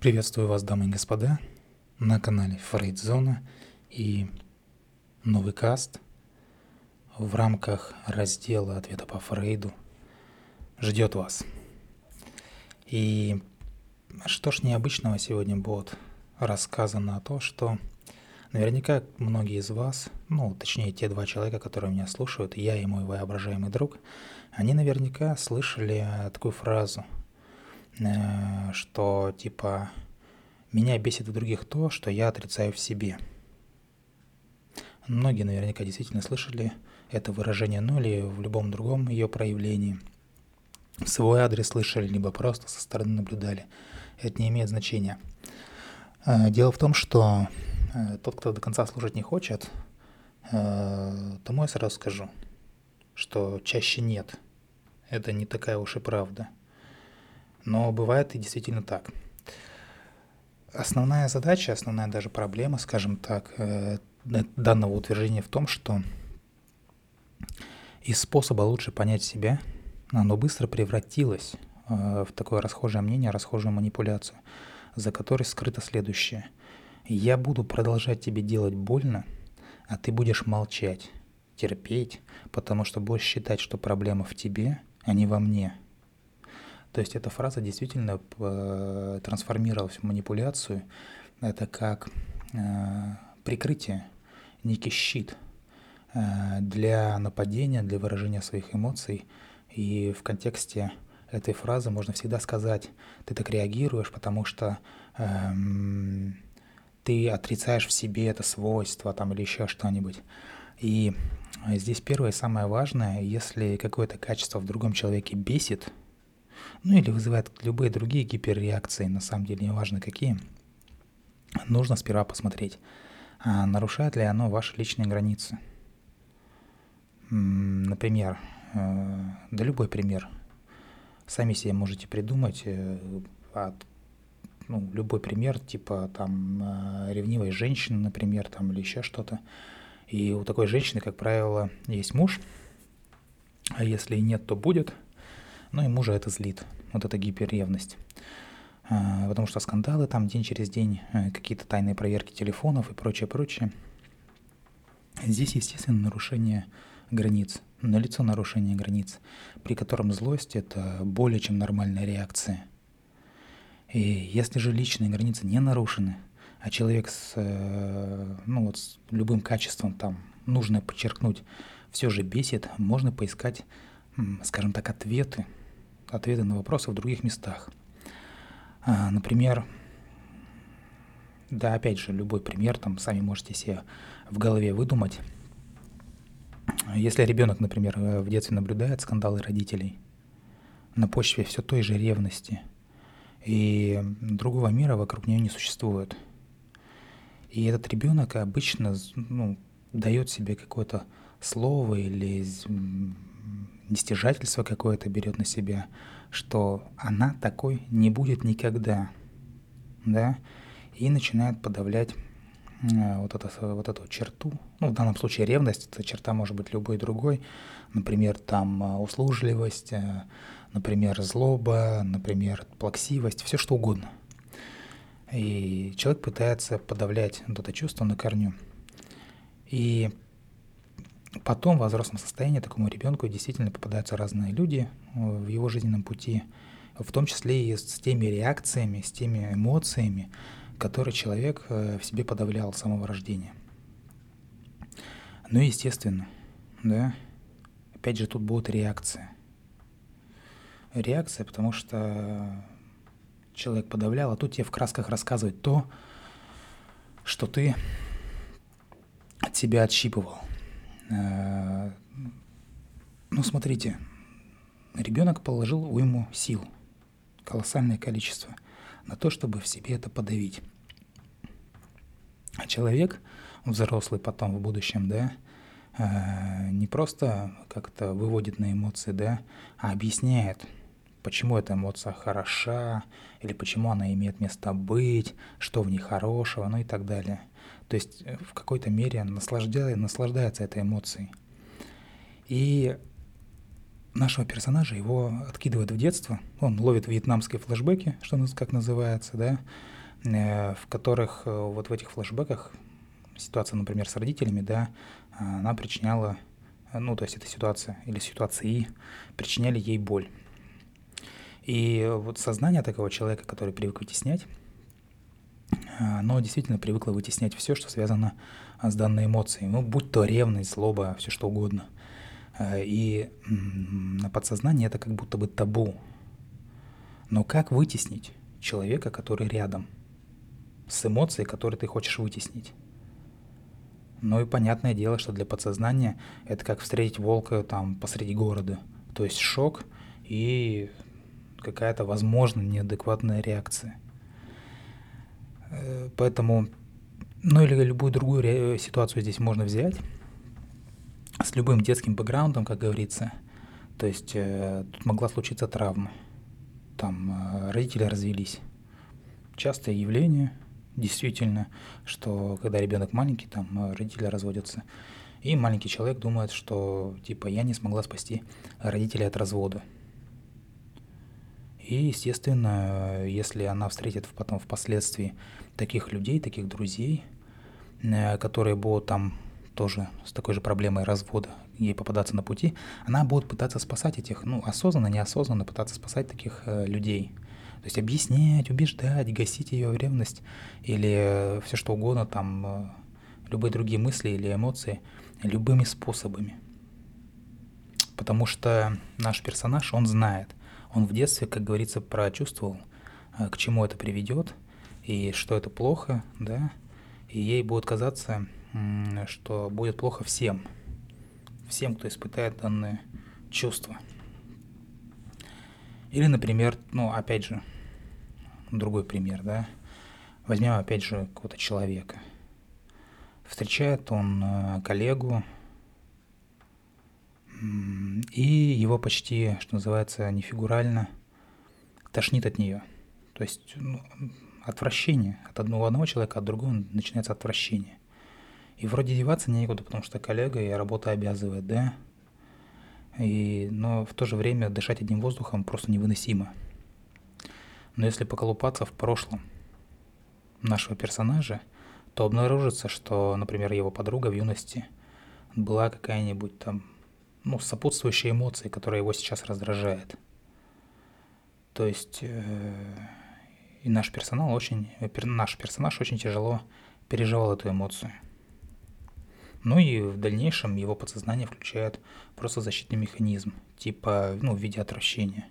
Приветствую вас, дамы и господа, на канале Фрейдзона и новый каст. В рамках раздела ответа по Фрейду ждет вас. И что ж необычного сегодня будет рассказано? О том, что наверняка многие из вас, ну, точнее, те два человека, которые меня слушают, я и мой воображаемый друг, они наверняка слышали такую фразу – что типа меня бесит в других то, что я отрицаю в себе. Многие наверняка действительно слышали это выражение, ну или в любом другом ее проявлении. В свой адрес слышали, либо просто со стороны наблюдали. Это не имеет значения. Э, дело в том, что э, тот, кто до конца слушать не хочет, тому я сразу скажу, что чаще нет. Это не такая уж и правда – но бывает и действительно так. Основная задача, основная даже проблема, скажем так, э, данного утверждения в том, что из способа лучше понять себя, оно быстро превратилось э, в такое расхожее мнение, расхожую манипуляцию, за которой скрыто следующее. Я буду продолжать тебе делать больно, а ты будешь молчать, терпеть, потому что будешь считать, что проблема в тебе, а не во мне – то есть эта фраза действительно э, трансформировалась в манипуляцию. Это как э, прикрытие, некий щит э, для нападения, для выражения своих эмоций. И в контексте этой фразы можно всегда сказать, ты так реагируешь, потому что эм, ты отрицаешь в себе это свойство там или еще что-нибудь. И здесь первое и самое важное, если какое-то качество в другом человеке бесит, ну или вызывает любые другие гиперреакции, на самом деле неважно какие, нужно сперва посмотреть, а нарушает ли оно ваши личные границы. Например, э, да любой пример. Сами себе можете придумать э, от ну, любой пример, типа там э, ревнивой женщины, например, там или еще что-то. И у такой женщины, как правило, есть муж, а если нет, то будет – ну и мужа это злит, вот эта гиперревность. А, потому что скандалы там день через день, э, какие-то тайные проверки телефонов и прочее, прочее. Здесь, естественно, нарушение границ, налицо нарушение границ, при котором злость – это более чем нормальная реакция. И если же личные границы не нарушены, а человек с, э, ну вот, с любым качеством там нужно подчеркнуть, все же бесит, можно поискать, скажем так, ответы ответы на вопросы в других местах. А, например, да, опять же, любой пример, там сами можете себе в голове выдумать. Если ребенок, например, в детстве наблюдает скандалы родителей на почве все той же ревности, и другого мира вокруг нее не существует. И этот ребенок обычно ну, дает себе какое-то слово или нестяжательство какое-то берет на себя, что она такой не будет никогда, да, и начинает подавлять э, вот, это, вот эту черту, ну, в данном случае ревность, эта черта может быть любой другой, например, там э, услужливость, э, например, злоба, например, плаксивость, все что угодно. И человек пытается подавлять вот это чувство на корню. И Потом в возрастном состоянии такому ребенку действительно попадаются разные люди э, в его жизненном пути, в том числе и с теми реакциями, с теми эмоциями, которые человек э, в себе подавлял с самого рождения. Ну и естественно, да, опять же тут будет реакция. Реакция, потому что человек подавлял, а тут тебе в красках рассказывать то, что ты от себя отщипывал – ну, смотрите, ребенок положил уйму сил, колоссальное количество, на то, чтобы в себе это подавить. А человек, взрослый потом в будущем, да, э, не просто как-то выводит на эмоции, да, а объясняет, почему эта эмоция хороша, или почему она имеет место быть, что в ней хорошего, ну и так далее. То есть э, в какой-то мере наслаждается, наслаждается этой эмоцией. И нашего персонажа его откидывает в детство. Он ловит вьетнамские флешбеки, что нас как называется, да, э, в которых э, вот в этих флешбеках ситуация, например, с родителями, да, она причиняла, ну, то есть эта ситуация или ситуации причиняли ей боль. И вот сознание такого человека, который привык вытеснять, оно действительно привыкло вытеснять все, что связано с данной эмоцией. Ну, будь то ревность, злоба, все что угодно – Э, и на подсознании это как будто бы табу. Но как вытеснить человека, который рядом, с эмоцией, которые ты хочешь вытеснить? Ну и понятное дело, что для подсознания это как встретить волка там посреди города. То есть шок и какая-то, возможно, неадекватная реакция. Э, поэтому, ну или любую другую ситуацию здесь можно взять с любым детским бэкграундом, как говорится. То есть э, тут могла случиться травма. Там э, родители развелись. Частое явление, действительно, что когда ребенок маленький, там э, родители разводятся. И маленький человек думает, что типа я не смогла спасти родителей от развода. И, естественно, если она встретит потом впоследствии таких людей, таких друзей, э, которые будут там тоже с такой же проблемой развода ей попадаться на пути, она будет пытаться спасать этих, ну, осознанно, неосознанно пытаться спасать таких э, людей. То есть объяснять, убеждать, гасить ее ревность или э, все что угодно, там, любые другие мысли или эмоции, любыми способами. Потому что наш персонаж, он знает, он в детстве, как говорится, прочувствовал, э, к чему это приведет и что это плохо, да, и ей будет казаться, что будет плохо всем, всем, кто испытает данные чувства. Или, например, ну, опять же, другой пример, да, возьмем, опять же, какого-то человека. Встречает он э, коллегу, и его почти, что называется, нефигурально тошнит от нее. То есть ну, отвращение от одного одного человека, от другого начинается отвращение. И вроде деваться некуда, потому что коллега и работа обязывает, да? И, но в то же время дышать одним воздухом просто невыносимо. Но если поколупаться в прошлом нашего персонажа, то обнаружится, что, например, его подруга в юности была какая-нибудь там, ну, сопутствующая эмоции, которая его сейчас раздражает. То есть э, и наш персонал очень, наш персонаж очень тяжело переживал эту эмоцию. Ну и в дальнейшем его подсознание включает просто защитный механизм, типа, ну, в виде отвращения,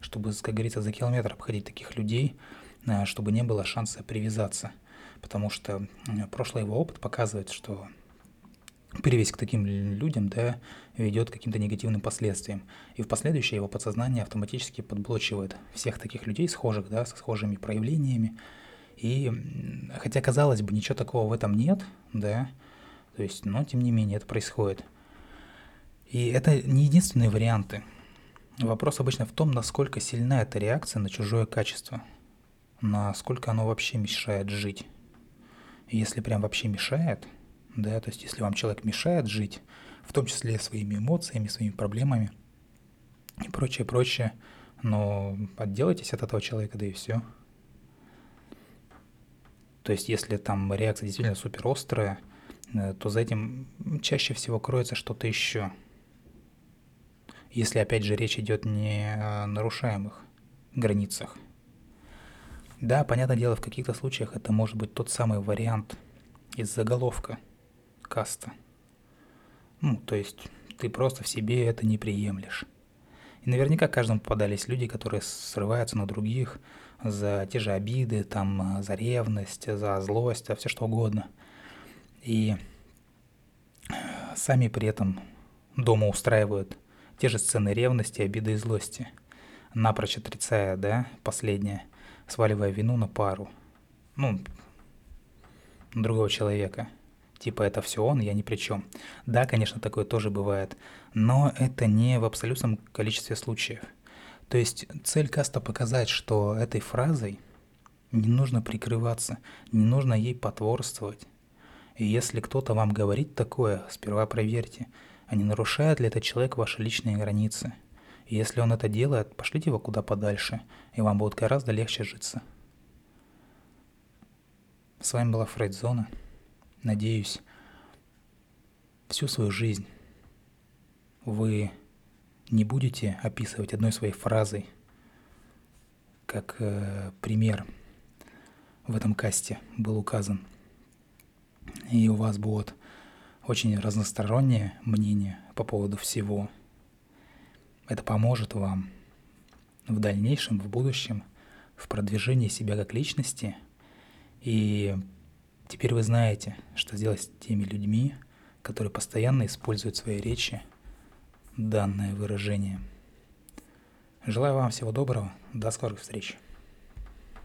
чтобы, как говорится, за километр обходить таких людей, э, чтобы не было шанса привязаться. Потому что э, прошлый его опыт показывает, что перевесь к таким людям, да, ведет к каким-то негативным последствиям. И в последующее его подсознание автоматически подблочивает всех таких людей, схожих, да, со схожими проявлениями. И хотя, казалось бы, ничего такого в этом нет, да, то есть, но тем не менее это происходит. И это не единственные варианты. Вопрос обычно в том, насколько сильна эта реакция на чужое качество, насколько оно вообще мешает жить. И если прям вообще мешает, да, то есть если вам человек мешает жить, в том числе своими эмоциями, своими проблемами и прочее, прочее, но отделайтесь от этого человека, да и все. То есть если там реакция действительно супер острая, Э, то за этим чаще всего кроется что-то еще. Если, опять же, речь идет не о нарушаемых границах. Да, понятное дело, в каких-то случаях это может быть тот самый вариант из заголовка каста. Ну, то есть ты просто в себе это не приемлешь. И наверняка каждому попадались люди, которые срываются на других за те же обиды, там, за ревность, за злость, за все что угодно – и сами при этом дома устраивают те же сцены ревности, обиды и злости, напрочь отрицая, да, последнее, сваливая вину на пару, ну, другого человека. Типа это все он, я ни при чем. Да, конечно, такое тоже бывает, но это не в абсолютном количестве случаев. То есть цель каста показать, что этой фразой не нужно прикрываться, не нужно ей потворствовать, и если кто-то вам говорит такое, сперва проверьте, а не нарушает ли этот человек ваши личные границы. И если он это делает, пошлите его куда подальше, и вам будет гораздо легче житься. С вами была Фрейдзона. Надеюсь, всю свою жизнь вы не будете описывать одной своей фразой, как э, пример в этом касте был указан. И у вас будет очень разностороннее мнение по поводу всего. Это поможет вам в дальнейшем, в будущем, в продвижении себя как личности. И теперь вы знаете, что делать с теми людьми, которые постоянно используют в своей речи данное выражение. Желаю вам всего доброго. До скорых встреч.